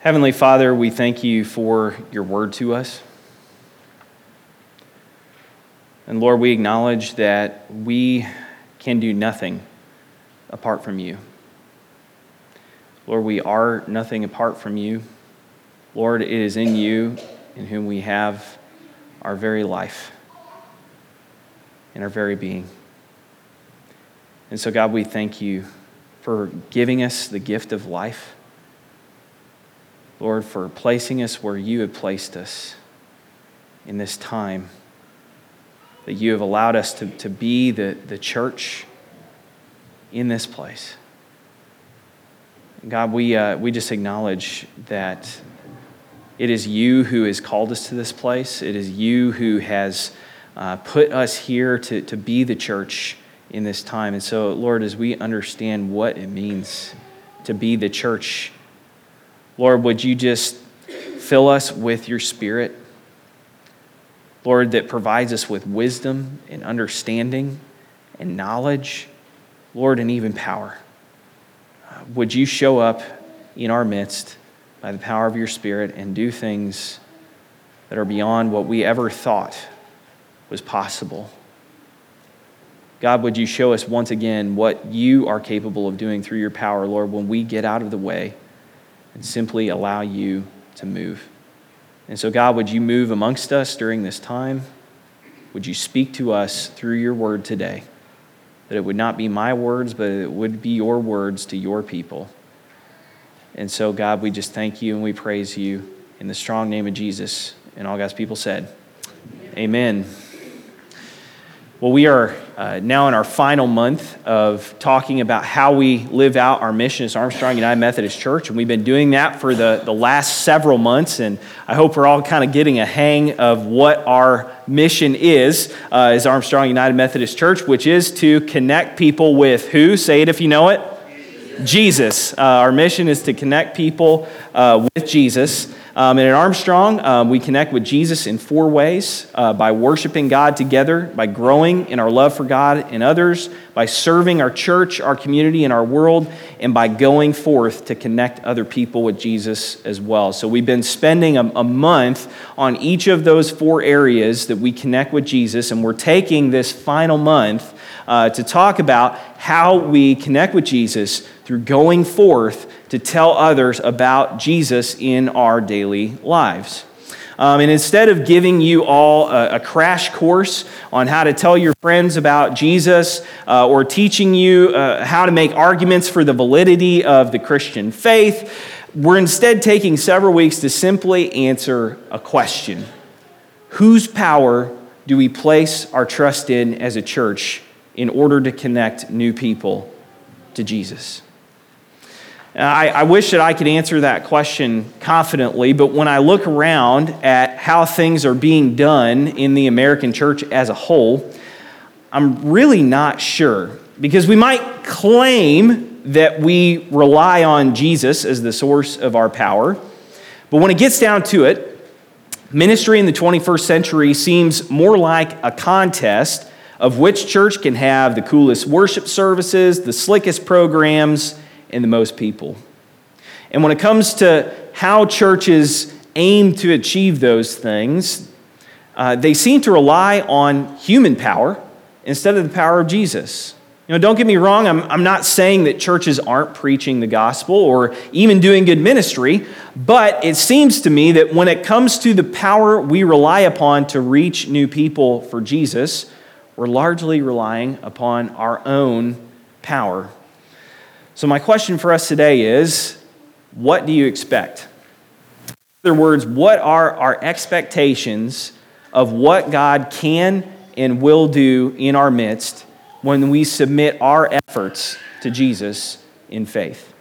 Heavenly Father, we thank you for your word to us. And Lord, we acknowledge that we can do nothing apart from you. Lord, we are nothing apart from you. Lord, it is in you in whom we have our very life and our very being. And so, God, we thank you for giving us the gift of life. Lord, for placing us where you have placed us in this time that you have allowed us to, to be the, the church in this place. God, we, uh, we just acknowledge that it is you who has called us to this place. It is you who has uh, put us here to, to be the church in this time. And so, Lord, as we understand what it means to be the church, Lord, would you just fill us with your spirit? Lord, that provides us with wisdom and understanding and knowledge, Lord, and even power. Uh, would you show up in our midst by the power of your Spirit and do things that are beyond what we ever thought was possible? God, would you show us once again what you are capable of doing through your power, Lord, when we get out of the way and simply allow you to move? And so, God, would you move amongst us during this time? Would you speak to us through your word today? That it would not be my words, but it would be your words to your people. And so, God, we just thank you and we praise you in the strong name of Jesus. And all God's people said, Amen. Amen. Well, we are uh, now in our final month of talking about how we live out our mission as Armstrong United Methodist Church. And we've been doing that for the, the last several months. And I hope we're all kind of getting a hang of what our mission is uh, as Armstrong United Methodist Church, which is to connect people with who? Say it if you know it. Jesus. Uh, our mission is to connect people uh, with Jesus. Um, and at Armstrong, um, we connect with Jesus in four ways uh, by worshiping God together, by growing in our love for God and others, by serving our church, our community, and our world, and by going forth to connect other people with Jesus as well. So we've been spending a, a month on each of those four areas that we connect with Jesus, and we're taking this final month uh, to talk about how we connect with Jesus through going forth to tell others about Jesus in our daily lives. Um, and instead of giving you all a, a, crash course on how to tell your friends about Jesus uh, or teaching you uh, how to make arguments for the validity of the Christian faith, we're instead taking several weeks to simply answer a question Whose power do we place our trust in as a church in order to connect new people to Jesus? Uh, I, I, wish that I could answer that question confidently, but when I look around at how things are being done in the American church as a whole, I'm really not sure. Because we might claim that we rely on Jesus as the source of our power, but when it gets down to it, ministry in the 21st century seems more like a contest of which church can have the coolest worship services, the slickest programs, and the most people. And when it comes to how churches aim to achieve those things, uh, they seem to rely on human power instead of the power of Jesus. You know, don't get me wrong, I'm, I'm not saying that churches aren't preaching the gospel or even doing good ministry, but it seems to me that when it comes to the power we rely upon to reach new people for Jesus, we're largely relying upon our own power so, my question for us today is what do you expect? In other words, what are our expectations of what God can and will do in our midst when we submit our efforts to Jesus in faith?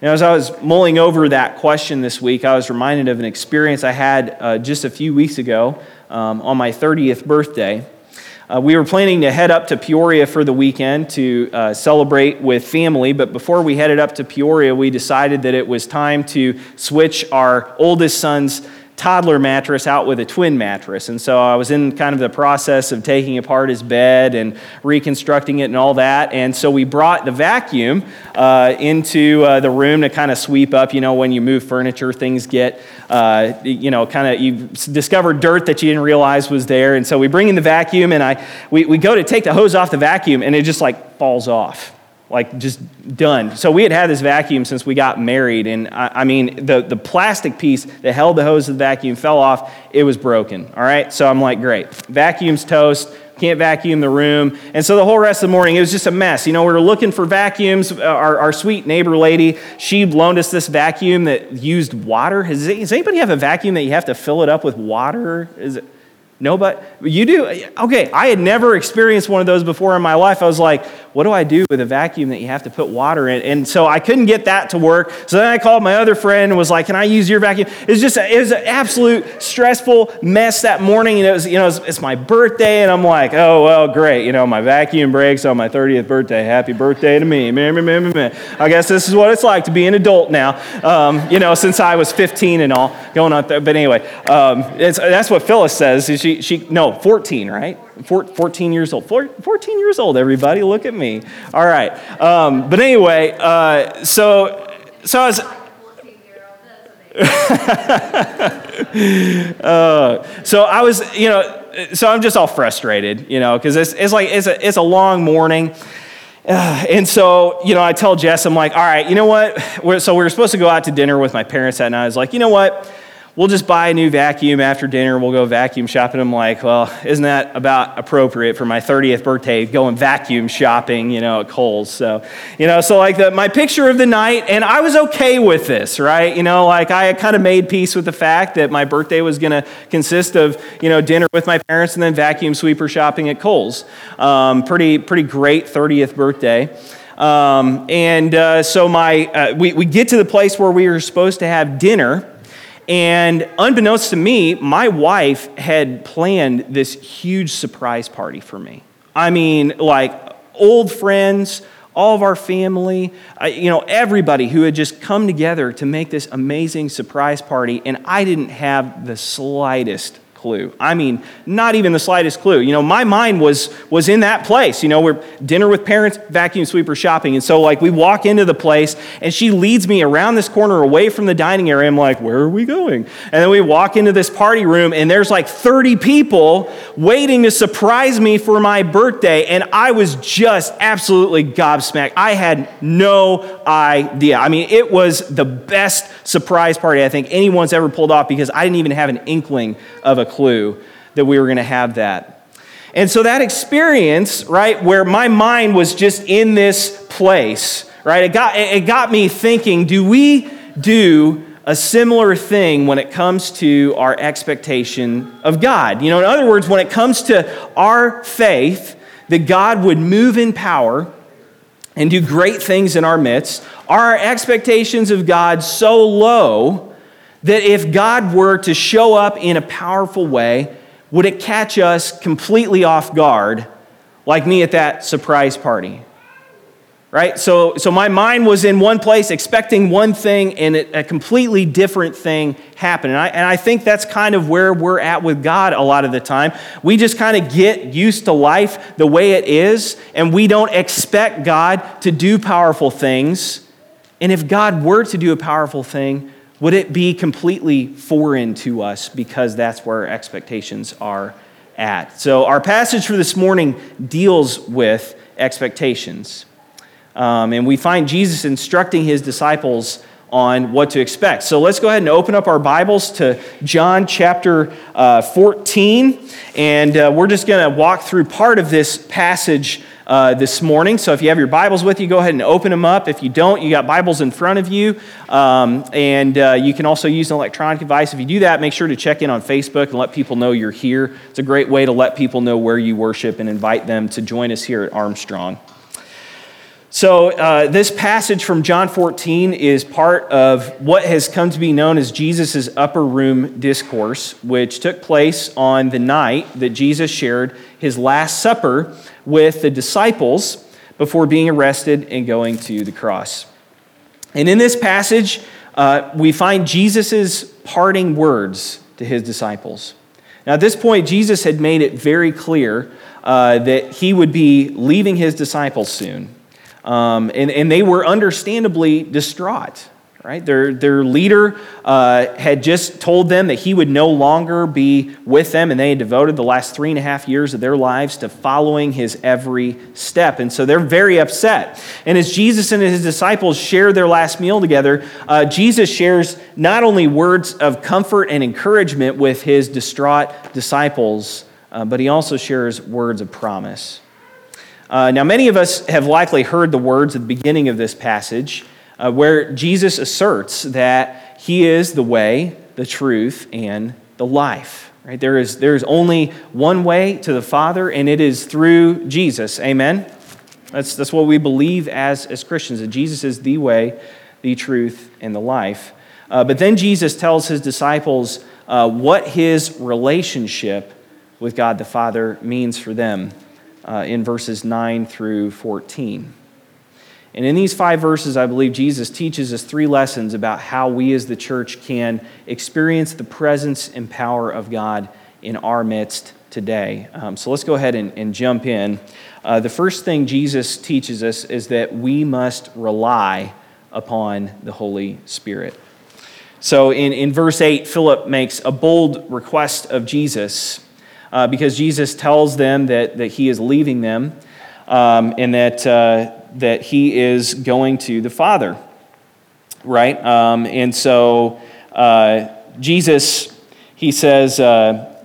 Now, as I was mulling over that question this week, I was reminded of an experience I had uh, just a few weeks ago um, on my 30th birthday. Uh, we were planning to head up to Peoria for the weekend to uh, celebrate with family, but before we headed up to Peoria, we decided that it was time to switch our oldest son's toddler mattress out with a twin mattress. And so I was in kind of the process of taking apart his bed and reconstructing it and all that. And so we brought the vacuum uh, into uh, the room to kind of sweep up. You know, when you move furniture, things get, uh, you know, kind of, you discover dirt that you didn't realize was there. And so we bring in the vacuum and I, we, we go to take the hose off the vacuum and it just like falls off like just done. So we had had this vacuum since we got married, and I, I, mean, the, the plastic piece that held the hose of the vacuum fell off. It was broken. All right, so I'm like, great, vacuum's toast. Can't vacuum the room. And so the whole rest of the morning, it was just a mess. You know, we were looking for vacuums. Uh, our, our sweet neighbor lady, she loaned us this vacuum that used water. Has, does anybody have a vacuum that you have to fill it up with water? Is it, no, but you do? Okay, I had never experienced one of those before in my life. I was like, what do I do with a vacuum that you have to put water in? And so I couldn't get that to work. So then I called my other friend and was like, can I use your vacuum? It was just, it was an absolute stressful mess that morning. And it was, you know, it's, it's my birthday. And I'm like, oh, well, great. You know, my vacuum breaks on my 30th birthday. Happy birthday to me. I guess this is what it's like to be an adult now, um, you know, since I was 15 and all going on there. But anyway, um, that's what Phyllis says. She, she, no, 14, right? 14 years old. 14 years old, everybody. Look at me. All right. Um, but anyway, uh, so, so I was. uh, so I was, you know, so I'm just all frustrated, you know, because it's, it's like, it's a, it's a long morning. Uh, and so, you know, I tell Jess, I'm like, all right, you know what? We're, so we were supposed to go out to dinner with my parents that night. I was like, you know what? We'll just buy a new vacuum after dinner. We'll go vacuum shopping. I'm like, well, isn't that about appropriate for my 30th birthday, going vacuum shopping, you know, at Kohl's? So, you know, so like the, my picture of the night, and I was okay with this, right? You know, like I kind of made peace with the fact that my birthday was going to consist of, you know, dinner with my parents and then vacuum sweeper shopping at Kohl's. Um, pretty, pretty great 30th birthday. Um, and uh, so my, uh, we, we get to the place where we were supposed to have dinner. And unbeknownst to me, my wife had planned this huge surprise party for me. I mean, like old friends, all of our family, you know, everybody who had just come together to make this amazing surprise party. And I didn't have the slightest clue. I mean, not even the slightest clue. You know, my mind was was in that place. You know, we're dinner with parents, vacuum sweeper shopping. And so like we walk into the place and she leads me around this corner away from the dining area. I'm like, "Where are we going?" And then we walk into this party room and there's like 30 people waiting to surprise me for my birthday and I was just absolutely gobsmacked. I had no idea. I mean, it was the best surprise party I think anyone's ever pulled off because I didn't even have an inkling of a clue that we were going to have that. And so that experience, right, where my mind was just in this place, right, it got, it got me thinking do we do a similar thing when it comes to our expectation of God? You know, in other words, when it comes to our faith that God would move in power and do great things in our midst, are our expectations of God so low that if God were to show up in a powerful way, would it catch us completely off guard, like me at that surprise party? Right? So, so my mind was in one place expecting one thing, and it, a completely different thing happened. And I, and I think that's kind of where we're at with God a lot of the time. We just kind of get used to life the way it is, and we don't expect God to do powerful things. And if God were to do a powerful thing, would it be completely foreign to us because that's where our expectations are at? So, our passage for this morning deals with expectations. Um, and we find Jesus instructing his disciples on what to expect. So let's go ahead and open up our Bibles to John chapter uh, 14. And uh, we're just going to walk through part of this passage uh, this morning. So if you have your Bibles with you, go ahead and open them up. If you don't, you got Bibles in front of you. Um, and uh, you can also use an electronic device. If you do that, make sure to check in on Facebook and let people know you're here. It's a great way to let people know where you worship and invite them to join us here at Armstrong. So, uh, this passage from John 14 is part of what has come to be known as Jesus' upper room discourse, which took place on the night that Jesus shared his Last Supper with the disciples before being arrested and going to the cross. And in this passage, uh, we find Jesus' parting words to his disciples. Now, at this point, Jesus had made it very clear uh, that he would be leaving his disciples soon. Um, and, and they were understandably distraught right? Their, their leader uh, had just told them that he would no longer be with them, and they had devoted the last three and a half years of their lives to following his every step. And so they're very upset. And as Jesus and his disciples share their last meal together, uh, Jesus shares not only words of comfort and encouragement with his distraught disciples, uh, but he also shares words of promise. Uh, now, many of us have likely heard the words at the beginning of this passage uh, where Jesus asserts that he is the way, the truth, and the life. Right? There, is, there is only one way to the Father, and it is through Jesus. Amen? That's, that's what we believe as, as Christians, that Jesus is the way, the truth, and the life. Uh, but then Jesus tells his disciples uh, what his relationship with God the Father means for them uh, in verses 9 through 14. And in these five verses, I believe Jesus teaches us three lessons about how we as the church can experience the presence and power of God in our midst today. Um, so let's go ahead and, and jump in. Uh, the first thing Jesus teaches us is that we must rely upon the Holy Spirit. So in, in verse 8, Philip makes a bold request of Jesus uh, because Jesus tells them that, that he is leaving them um, and that. Uh, that he is going to the Father, right? Um, and so uh, Jesus, he says, uh,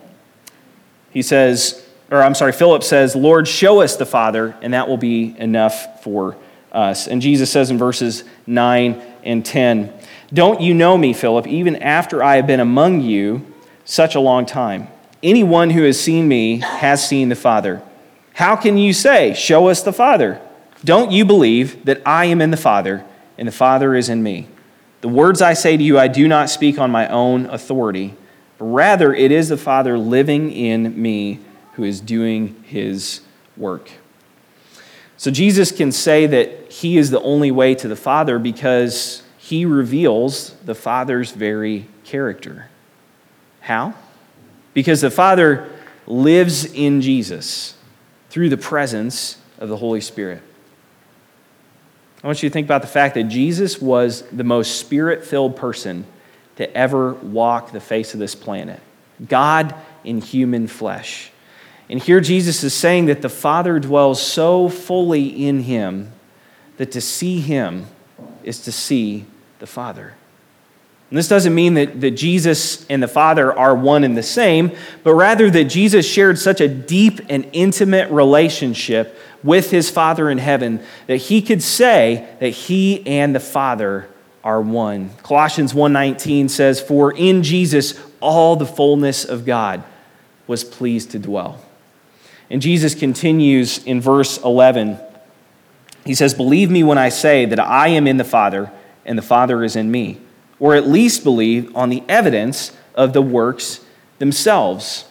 he says, or I'm sorry, Philip says, Lord, show us the Father, and that will be enough for us. And Jesus says in verses 9 and 10, Don't you know me, Philip, even after I have been among you such a long time? Anyone who has seen me has seen the Father. How can you say, Show us the Father? Don't you believe that I am in the Father, and the Father is in me? The words I say to you, I do not speak on my own authority, but rather it is the Father living in me who is doing his work. So Jesus can say that he is the only way to the Father because he reveals the Father's very character. How? Because the Father lives in Jesus through the presence of the Holy Spirit. I want you to think about the fact that Jesus was the most spirit filled person to ever walk the face of this planet God in human flesh. And here Jesus is saying that the Father dwells so fully in him that to see him is to see the Father. And this doesn't mean that, that Jesus and the Father are one and the same, but rather that Jesus shared such a deep and intimate relationship with his Father in heaven that he could say that he and the Father are one. Colossians 1:19 says, "For in Jesus all the fullness of God was pleased to dwell." And Jesus continues in verse 11. He says, "Believe me when I say that I am in the Father and the Father is in me." Or at least believe on the evidence of the works themselves.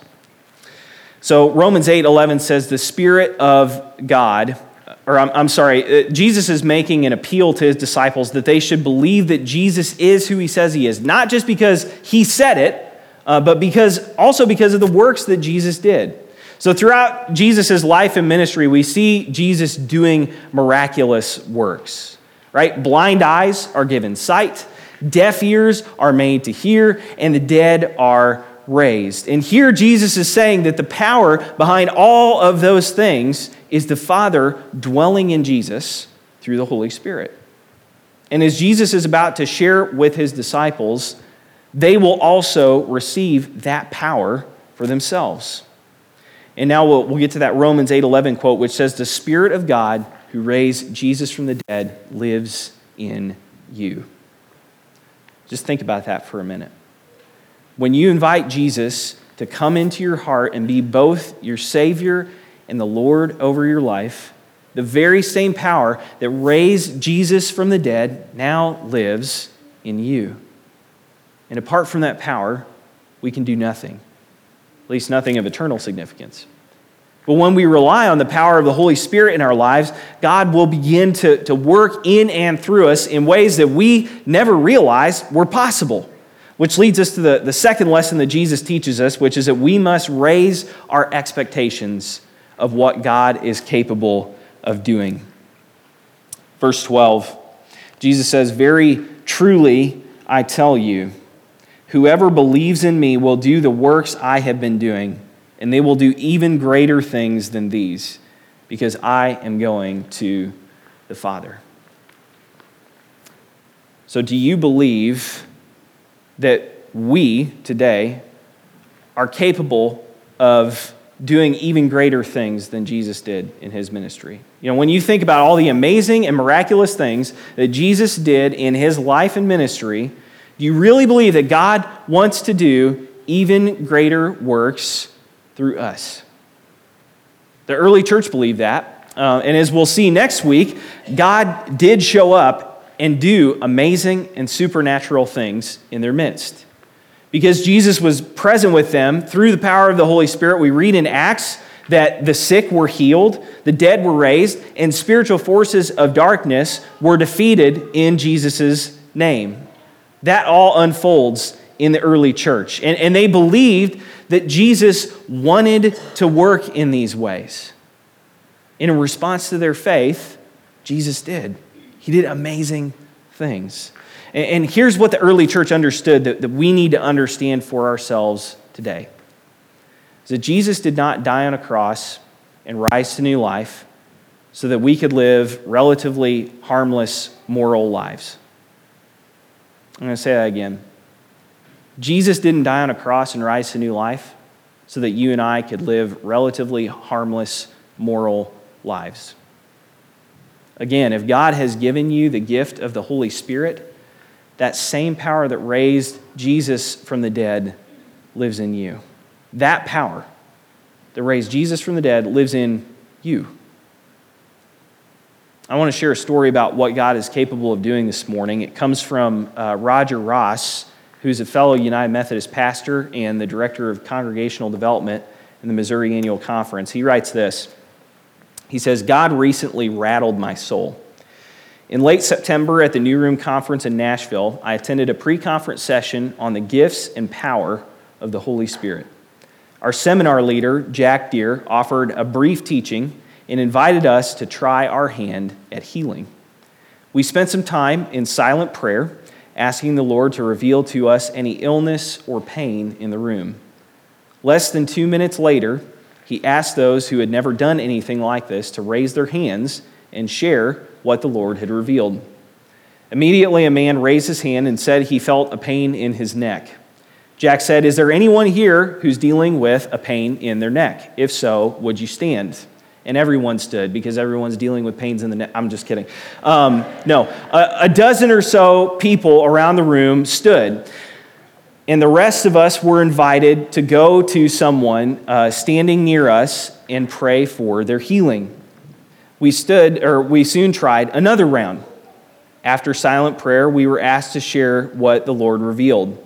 So Romans 8 11 says, The Spirit of God, or I'm, I'm sorry, uh, Jesus is making an appeal to his disciples that they should believe that Jesus is who he says he is, not just because he said it, uh, but because also because of the works that Jesus did. So throughout Jesus' life and ministry, we see Jesus doing miraculous works, right? Blind eyes are given sight. Deaf ears are made to hear, and the dead are raised. And here Jesus is saying that the power behind all of those things is the Father dwelling in Jesus through the Holy Spirit. And as Jesus is about to share with his disciples, they will also receive that power for themselves. And now we'll, we'll get to that Romans 8:11 quote which says the spirit of God who raised Jesus from the dead lives in you. Just think about that for a minute. When you invite Jesus to come into your heart and be both your Savior and the Lord over your life, the very same power that raised Jesus from the dead now lives in you. And apart from that power, we can do nothing, at least nothing of eternal significance. But when we rely on the power of the Holy Spirit in our lives, God will begin to, to work in and through us in ways that we never realized were possible. Which leads us to the, the second lesson that Jesus teaches us, which is that we must raise our expectations of what God is capable of doing. Verse 12, Jesus says, Very truly, I tell you, whoever believes in me will do the works I have been doing, and they will do even greater things than these, because I am going to the Father. So, do you believe that we today are capable of doing even greater things than Jesus did in his ministry. You know, when you think about all the amazing and miraculous things that Jesus did in his life and ministry, do you really believe that God wants to do even greater works through us? The early church believed that. Uh, and as we'll see next week, God did show up and do amazing and supernatural things in their midst because Jesus was present with them through the power of the Holy Spirit. We read in Acts that the sick were healed, the dead were raised, and spiritual forces of darkness were defeated in Jesus' name. That all unfolds in the early church. And, and they believed that Jesus wanted to work in these ways. And in response to their faith, Jesus did. He did amazing things. And here's what the early church understood that, that we need to understand for ourselves today is that Jesus did not die on a cross and rise to new life so that we could live relatively harmless moral lives. I'm going to say that again. Jesus didn't die on a cross and rise to new life so that you and I could live relatively harmless moral lives. Again, if God has given you the gift of the Holy Spirit, that same power that raised Jesus from the dead lives in you. That power that raised Jesus from the dead lives in you. I want to share a story about what God is capable of doing this morning. It comes from uh, Roger Ross, who's a fellow United Methodist pastor and the director of congregational development in the Missouri Annual Conference. He writes this He says, God recently rattled my soul. In late September at the New Room Conference in Nashville, I attended a pre conference session on the gifts and power of the Holy Spirit. Our seminar leader, Jack Deere, offered a brief teaching and invited us to try our hand at healing. We spent some time in silent prayer, asking the Lord to reveal to us any illness or pain in the room. Less than two minutes later, he asked those who had never done anything like this to raise their hands and share what the Lord had revealed. Immediately, a man raised his hand and said he felt a pain in his neck. Jack said, Is there anyone here who's dealing with a pain in their neck? If so, would you stand? And everyone stood because everyone's dealing with pains in the neck. I'm just kidding. Um, no, a, a dozen or so people around the room stood. And the rest of us were invited to go to someone uh, standing near us and pray for their healing we stood, or we soon tried another round. After silent prayer, we were asked to share what the Lord revealed.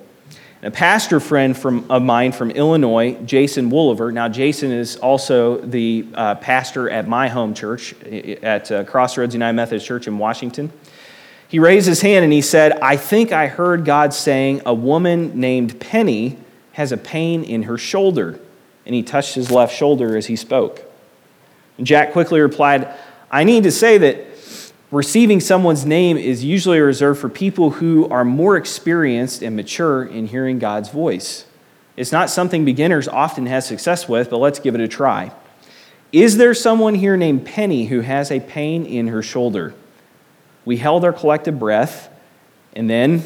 A pastor friend from, of mine from Illinois, Jason Wooliver, now Jason is also the uh, pastor at my home church, at uh, Crossroads United Methodist Church in Washington. He raised his hand and he said, I think I heard God saying a woman named Penny has a pain in her shoulder. And he touched his left shoulder as he spoke. And Jack quickly replied, I need to say that receiving someone's name is usually reserved for people who are more experienced and mature in hearing God's voice. It's not something beginners often have success with, but let's give it a try. Is there someone here named Penny who has a pain in her shoulder? We held our collective breath, and then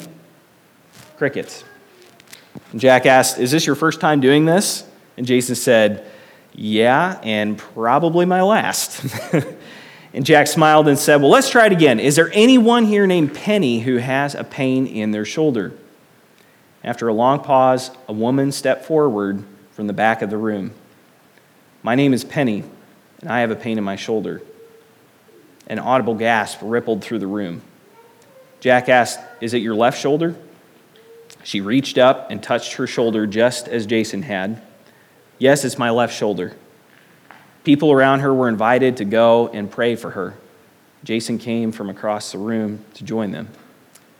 crickets. Jack asked, Is this your first time doing this? And Jason said, yeah, and probably my last. and Jack smiled and said, Well, let's try it again. Is there anyone here named Penny who has a pain in their shoulder? After a long pause, a woman stepped forward from the back of the room. My name is Penny, and I have a pain in my shoulder. An audible gasp rippled through the room. Jack asked, Is it your left shoulder? She reached up and touched her shoulder just as Jason had. Yes, it's my left shoulder. People around her were invited to go and pray for her. Jason came from across the room to join them.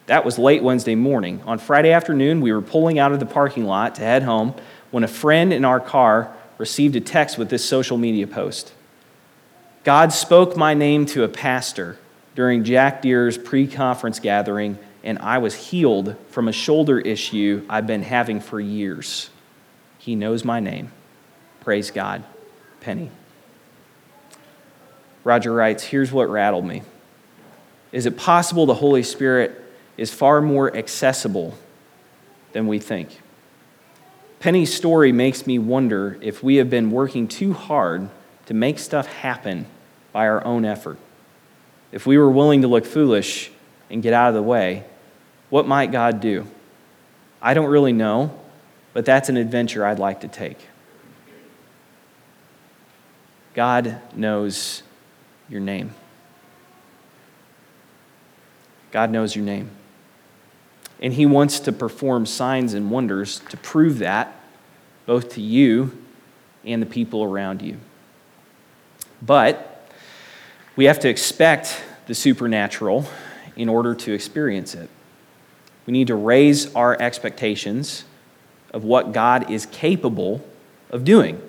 That was late Wednesday morning. On Friday afternoon, we were pulling out of the parking lot to head home when a friend in our car received a text with this social media post. God spoke my name to a pastor during Jack Deere's pre conference gathering, and I was healed from a shoulder issue I've been having for years. He knows my name. Praise God. Penny. Roger writes Here's what rattled me. Is it possible the Holy Spirit is far more accessible than we think? Penny's story makes me wonder if we have been working too hard to make stuff happen by our own effort. If we were willing to look foolish and get out of the way, what might God do? I don't really know, but that's an adventure I'd like to take. God knows your name. God knows your name. And He wants to perform signs and wonders to prove that, both to you and the people around you. But we have to expect the supernatural in order to experience it. We need to raise our expectations of what God is capable of doing.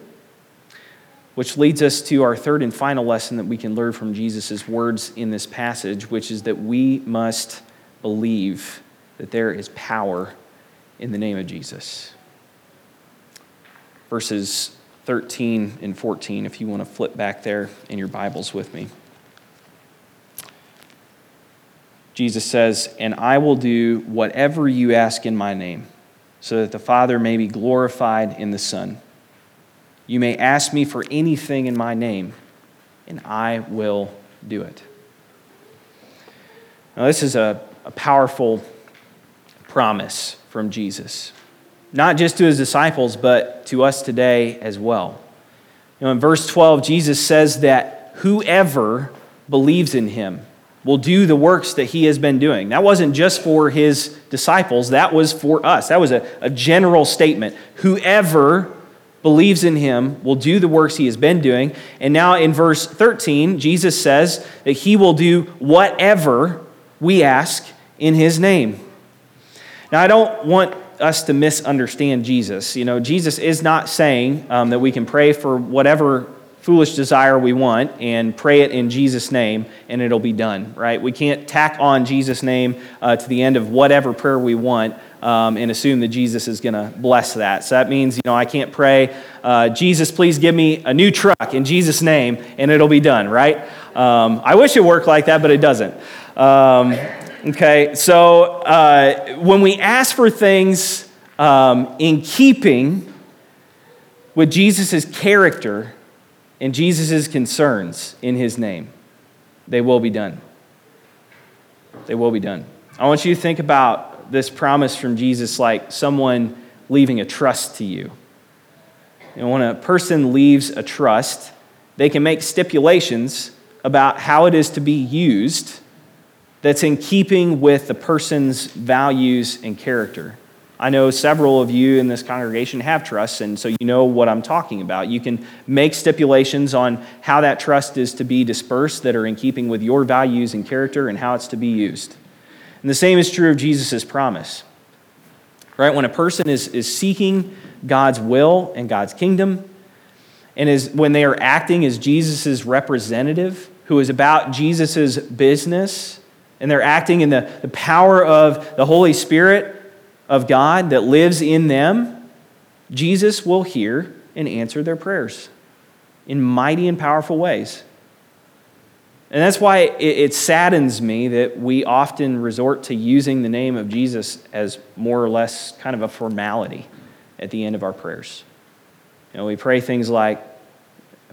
Which leads us to our third and final lesson that we can learn from Jesus' words in this passage, which is that we must believe that there is power in the name of Jesus. Verses 13 and 14, if you want to flip back there in your Bibles with me. Jesus says, And I will do whatever you ask in my name, so that the Father may be glorified in the Son. You may ask me for anything in my name, and I will do it. Now, this is a, a powerful promise from Jesus, not just to his disciples, but to us today as well. You know, in verse 12, Jesus says that whoever believes in him will do the works that he has been doing. That wasn't just for his disciples, that was for us. That was a, a general statement. Whoever believes in him will do the works he has been doing. And now in verse 13, Jesus says that he will do whatever we ask in his name. Now, I don't want us to misunderstand Jesus. You know, Jesus is not saying um, that we can pray for whatever foolish desire we want and pray it in Jesus' name and it'll be done, right? We can't tack on Jesus' name uh, to the end of whatever prayer we want um, and assume that Jesus is going to bless that. So that means, you know, I can't pray, uh, Jesus, please give me a new truck in Jesus' name and it'll be done, right? Um, I wish it worked like that, but it doesn't. Um, Okay, so uh, when we ask for things um, in keeping with Jesus' character and Jesus' concerns in his name, they will be done. They will be done. I want you to think about this promise from Jesus like someone leaving a trust to you. And when a person leaves a trust, they can make stipulations about how it is to be used that's in keeping with the person's values and character. I know several of you in this congregation have trusts, and so you know what I'm talking about. You can make stipulations on how that trust is to be dispersed that are in keeping with your values and character and how it's to be used. And the same is true of Jesus' promise. Right? When a person is, is seeking God's will and God's kingdom, and is when they are acting as Jesus' representative, who is about Jesus' business, and they're acting in the, the power of the Holy Spirit of God that lives in them, Jesus will hear and answer their prayers in mighty and powerful ways. And that's why it, it, saddens me that we often resort to using the name of Jesus as more or less kind of a formality at the end of our prayers. You know, we pray things like,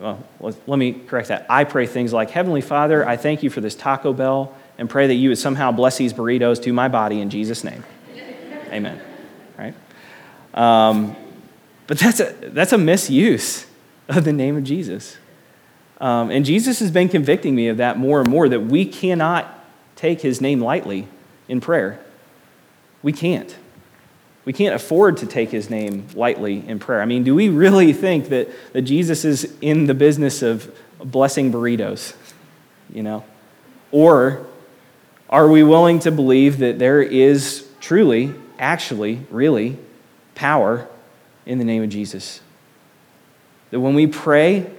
well, let me correct that. I pray things like, Heavenly Father, I thank you for this Taco Bell and pray that you would somehow bless these burritos to my body in Jesus' name. Amen. Right? Um, but that's a, that's a misuse of the name of Jesus. Um, and Jesus has been convicting me of that more and more that we cannot take his name lightly in prayer. We can't. We can't afford to take his name lightly in prayer. I mean, do we really think that, that Jesus is in the business of blessing burritos? You know? Or Are we willing to believe that there is truly, actually, really power in the name of Jesus? That when we pray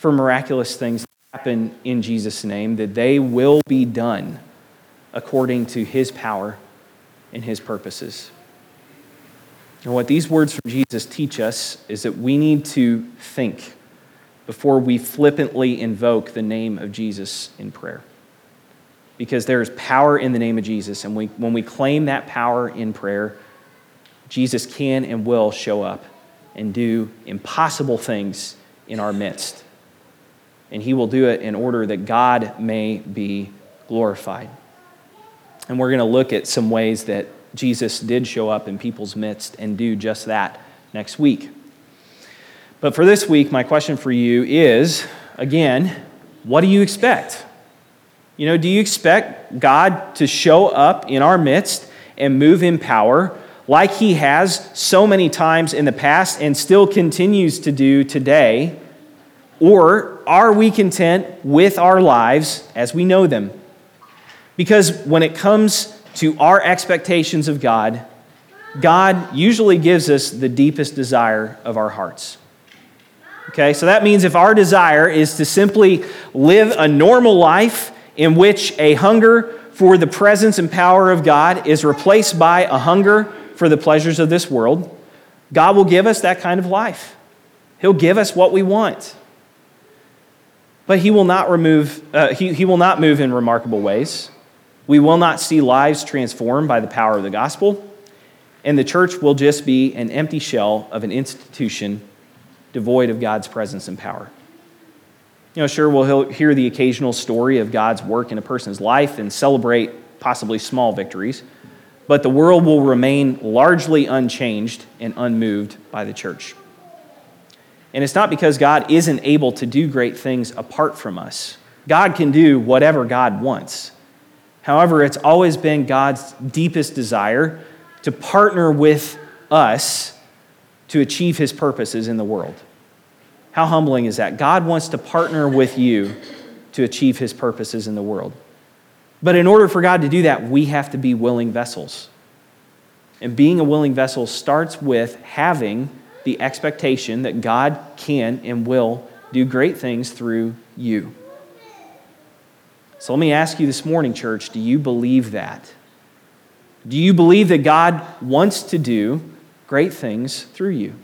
for miraculous things to happen in Jesus' name, that they will be done according to his power and his purposes. And what these words from Jesus teach us is that we need to think before we flippantly invoke the name of Jesus in prayer. Because there is power in the name of Jesus, and we, when we claim that power in prayer, Jesus can and will show up and do impossible things in our midst. And he will do it in order that God may be glorified. And we're going to look at some ways that Jesus did show up in people's midst and do just that next week. But for this week, my question for you is again, what do you expect? You know, do you expect God to show up in our midst and move in power like he has so many times in the past and still continues to do today? Or are we content with our lives as we know them? Because when it comes to our expectations of God, God usually gives us the deepest desire of our hearts. Okay, so that means if our desire is to simply live a normal life in which a hunger for the presence and power of God is replaced by a hunger for the pleasures of this world, God will give us that kind of life. He'll give us what we want. But He will not remove, uh, he, he will not move in remarkable ways. We will not see lives transformed by the power of the gospel, and the church will just be an empty shell of an institution devoid of God's presence and power. You know, sure, we'll hear the occasional story of God's work in a person's life and celebrate possibly small victories, but the world will remain largely unchanged and unmoved by the church. And it's not because God isn't able to do great things apart from us. God can do whatever God wants. However, it's always been God's deepest desire to partner with us to achieve his purposes in the world. How humbling is that? God wants to partner with you to achieve his purposes in the world. But in order for God to do that, we have to be willing vessels. And being a willing vessel starts with having the expectation that God can and will do great things through you. So let me ask you this morning, church do you believe that? Do you believe that God wants to do great things through you?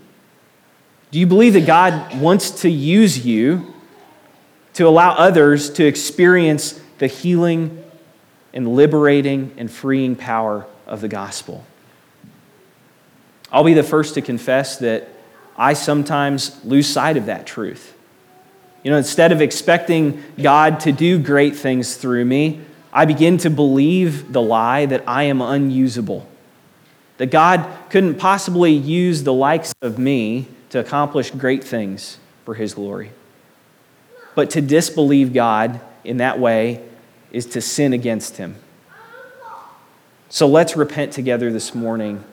Do you believe that God wants to use you to allow others to experience the healing and liberating and freeing power of the gospel? I'll be the first to confess that I sometimes lose sight of that truth. You know, instead of expecting God to do great things through me, I begin to believe the lie that I am unusable. That God couldn't possibly use the likes of me to accomplish great things for His glory. But to disbelieve God in that way is to sin against Him. So let's repent together this morning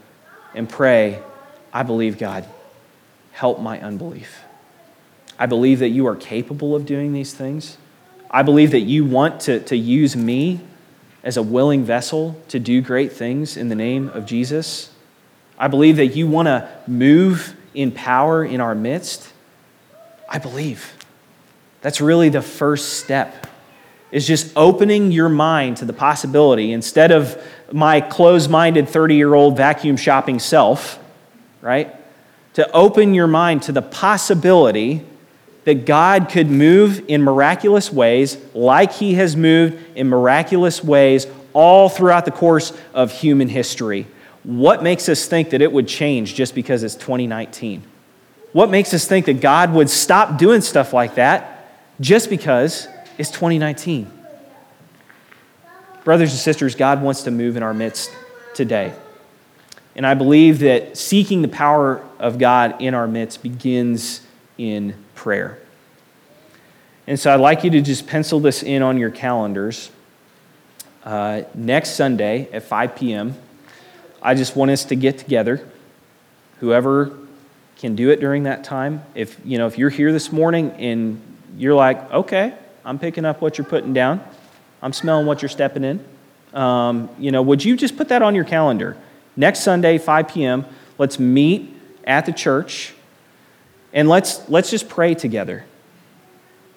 and pray, I believe God. Help my unbelief. I believe that you are capable of doing these things. I believe that you want to, to use me as a willing vessel to do great things in the name of Jesus. I believe that you want to move in power in our midst. I believe. That's really the first step. Is just opening your mind to the possibility instead of my closed minded 30 year old vacuum shopping self, right? To open your mind to the possibility that God could move in miraculous ways, like He has moved in miraculous ways all throughout the course of human history. What makes us think that it would change just because it's 2019? What makes us think that God would stop doing stuff like that just because it's 2019? Brothers and sisters, God wants to move in our midst today. And I believe that seeking the power of God in our midst begins in prayer. And so I'd like you to just pencil this in on your calendars. Uh, next Sunday at 5 p.m., I just want us to get together. Whoever can do it during that time. If you know, if you're here this morning and you're like, okay, I'm picking up what you're putting down, I'm smelling what you're stepping in. um, you know, would you just put that on your calendar? Next Sunday, 5 p.m., let's meet at the church and let's, let's just pray together.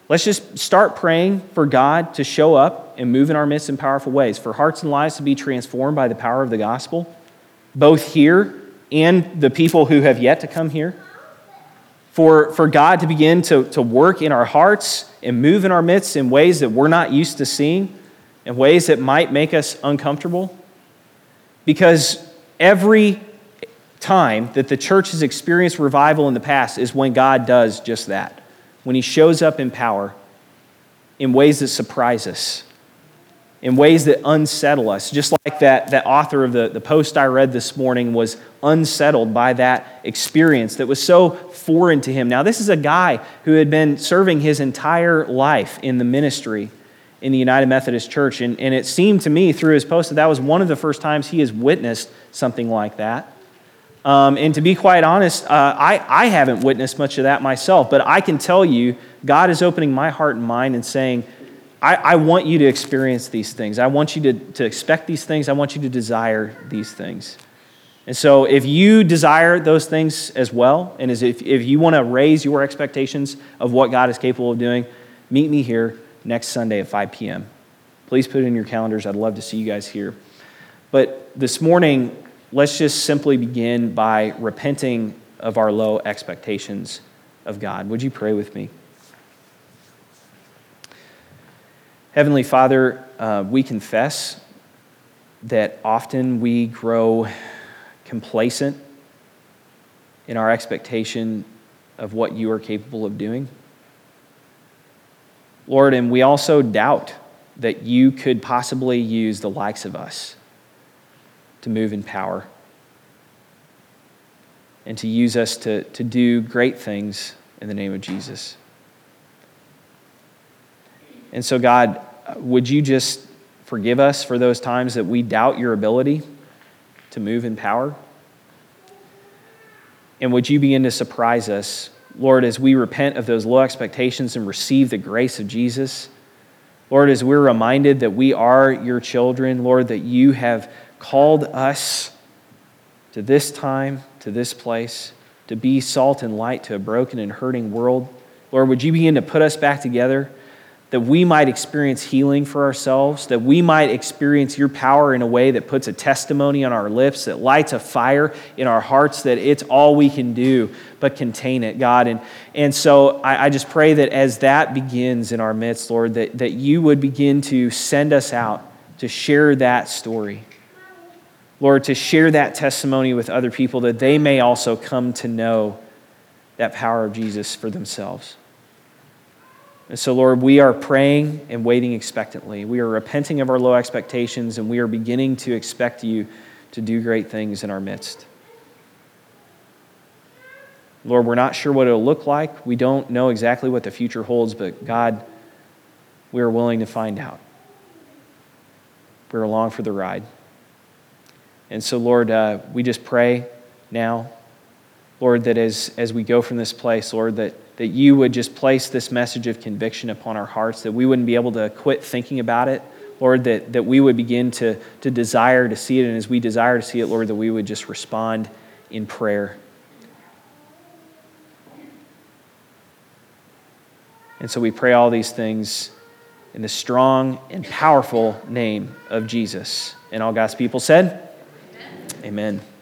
Let's just start praying for God to show up and move in our midst in powerful ways, for hearts and lives to be transformed by the power of the gospel, both here and the people who have yet to come here. For, for God to begin to, to work in our hearts and move in our midst in ways that we're not used to seeing, in ways that might make us uncomfortable. Because every time that the church has experienced revival in the past is when God does just that, when He shows up in power in ways that surprise us, in ways that unsettle us. Just like that, that author of the, the post I read this morning was unsettled by that experience that was so foreign to him. Now, this is a guy who had been serving his entire life in the ministry in the United Methodist Church. And, and it seemed to me through his post that that was one of the first times he has witnessed something like that. Um, and to be quite honest, uh, I, I haven't witnessed much of that myself, but I can tell you, God is opening my heart and mind and saying, I, I want you to experience these things. I want you to, to expect these things. I want you to desire these things. And so, if you desire those things as well, and as if, if you want to raise your expectations of what God is capable of doing, meet me here next Sunday at 5 p.m. Please put it in your calendars. I'd love to see you guys here. But this morning, let's just simply begin by repenting of our low expectations of God. Would you pray with me? Heavenly Father, uh, we confess that often we grow complacent in our expectation of what you are capable of doing. Lord, and we also doubt that you could possibly use the likes of us to move in power and to use us to, to do great things in the name of Jesus. And so, God, would you just forgive us for those times that we doubt your ability to move in power? And would you begin to surprise us Lord, as we repent of those low expectations and receive the grace of Jesus, Lord, as we're reminded that we are your children, Lord, that you have called us to this time, to this place, to be salt and light to a broken and hurting world. Lord, would you begin to put us back together? That we might experience healing for ourselves, that we might experience your power in a way that puts a testimony on our lips, that lights a fire in our hearts, that it's all we can do but contain it, God. And, and so I, I just pray that as that begins in our midst, Lord, that, that you would begin to send us out to share that story. Lord, to share that testimony with other people that they may also come to know that power of Jesus for themselves. And so, Lord, we are praying and waiting expectantly. We are repenting of our low expectations, and we are beginning to expect you to do great things in our midst. Lord, we're not sure what it'll look like. We don't know exactly what the future holds, but God, we are willing to find out. We're along for the ride. And so, Lord, uh, we just pray now, Lord, that as, as we go from this place, Lord, that that you would just place this message of conviction upon our hearts, that we wouldn't be able to quit thinking about it, Lord, that, that we would begin to, to desire to see it. And as we desire to see it, Lord, that we would just respond in prayer. And so we pray all these things in the strong and powerful name of Jesus. And all God's people said, Amen. Amen.